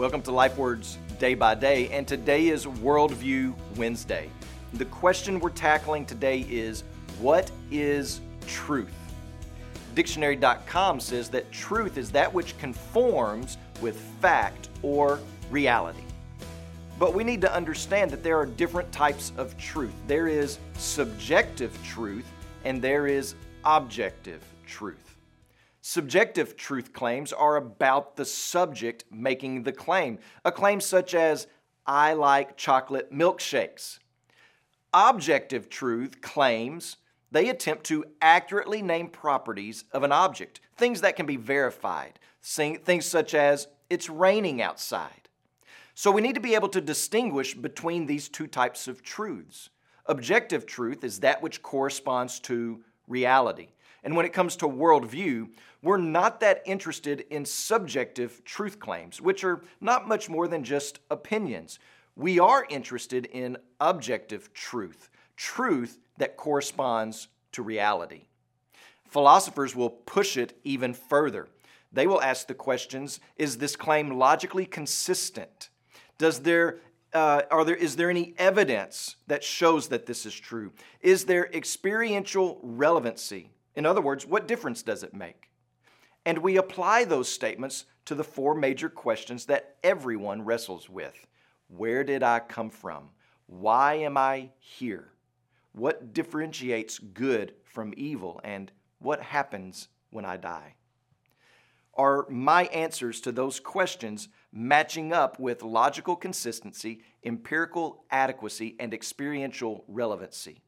Welcome to LifeWords Day by Day, and today is Worldview Wednesday. The question we're tackling today is What is truth? Dictionary.com says that truth is that which conforms with fact or reality. But we need to understand that there are different types of truth. There is subjective truth and there is objective truth. Subjective truth claims are about the subject making the claim. A claim such as, I like chocolate milkshakes. Objective truth claims they attempt to accurately name properties of an object, things that can be verified, things such as, it's raining outside. So we need to be able to distinguish between these two types of truths. Objective truth is that which corresponds to reality. And when it comes to worldview, we're not that interested in subjective truth claims, which are not much more than just opinions. We are interested in objective truth, truth that corresponds to reality. Philosophers will push it even further. They will ask the questions Is this claim logically consistent? Does there uh, are there, is there any evidence that shows that this is true? Is there experiential relevancy? In other words, what difference does it make? And we apply those statements to the four major questions that everyone wrestles with Where did I come from? Why am I here? What differentiates good from evil? And what happens when I die? Are my answers to those questions matching up with logical consistency, empirical adequacy, and experiential relevancy?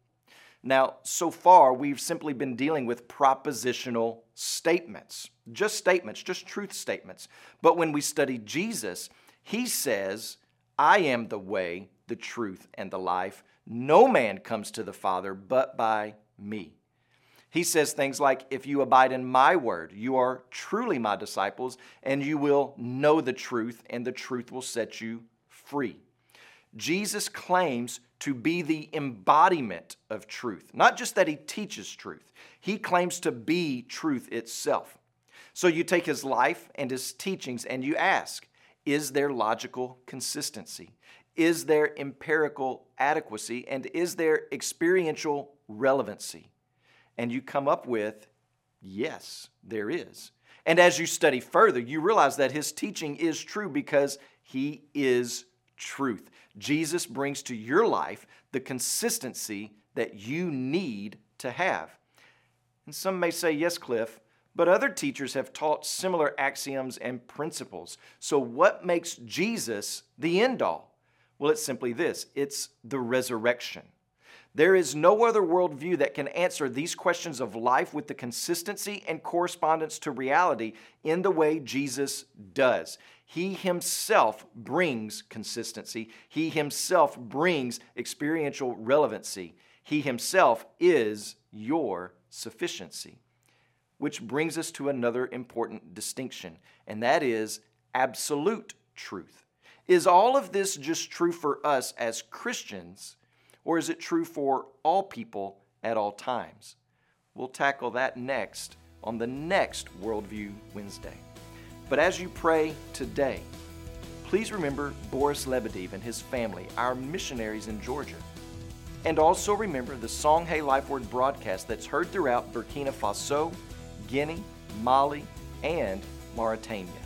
Now, so far, we've simply been dealing with propositional statements, just statements, just truth statements. But when we study Jesus, he says, I am the way, the truth, and the life. No man comes to the Father but by me. He says things like, If you abide in my word, you are truly my disciples, and you will know the truth, and the truth will set you free. Jesus claims to be the embodiment of truth, not just that he teaches truth, he claims to be truth itself. So you take his life and his teachings and you ask, is there logical consistency? Is there empirical adequacy? And is there experiential relevancy? And you come up with, yes, there is. And as you study further, you realize that his teaching is true because he is truth. Jesus brings to your life the consistency that you need to have. And some may say, yes, Cliff, but other teachers have taught similar axioms and principles. So, what makes Jesus the end all? Well, it's simply this it's the resurrection. There is no other worldview that can answer these questions of life with the consistency and correspondence to reality in the way Jesus does. He himself brings consistency, he himself brings experiential relevancy. He himself is your sufficiency. Which brings us to another important distinction, and that is absolute truth. Is all of this just true for us as Christians, or is it true for all people at all times? We'll tackle that next on the next Worldview Wednesday. But as you pray today, please remember Boris Lebedev and his family, our missionaries in Georgia. And also remember the Songhay Life Word broadcast that's heard throughout Burkina Faso, Guinea, Mali, and Mauritania.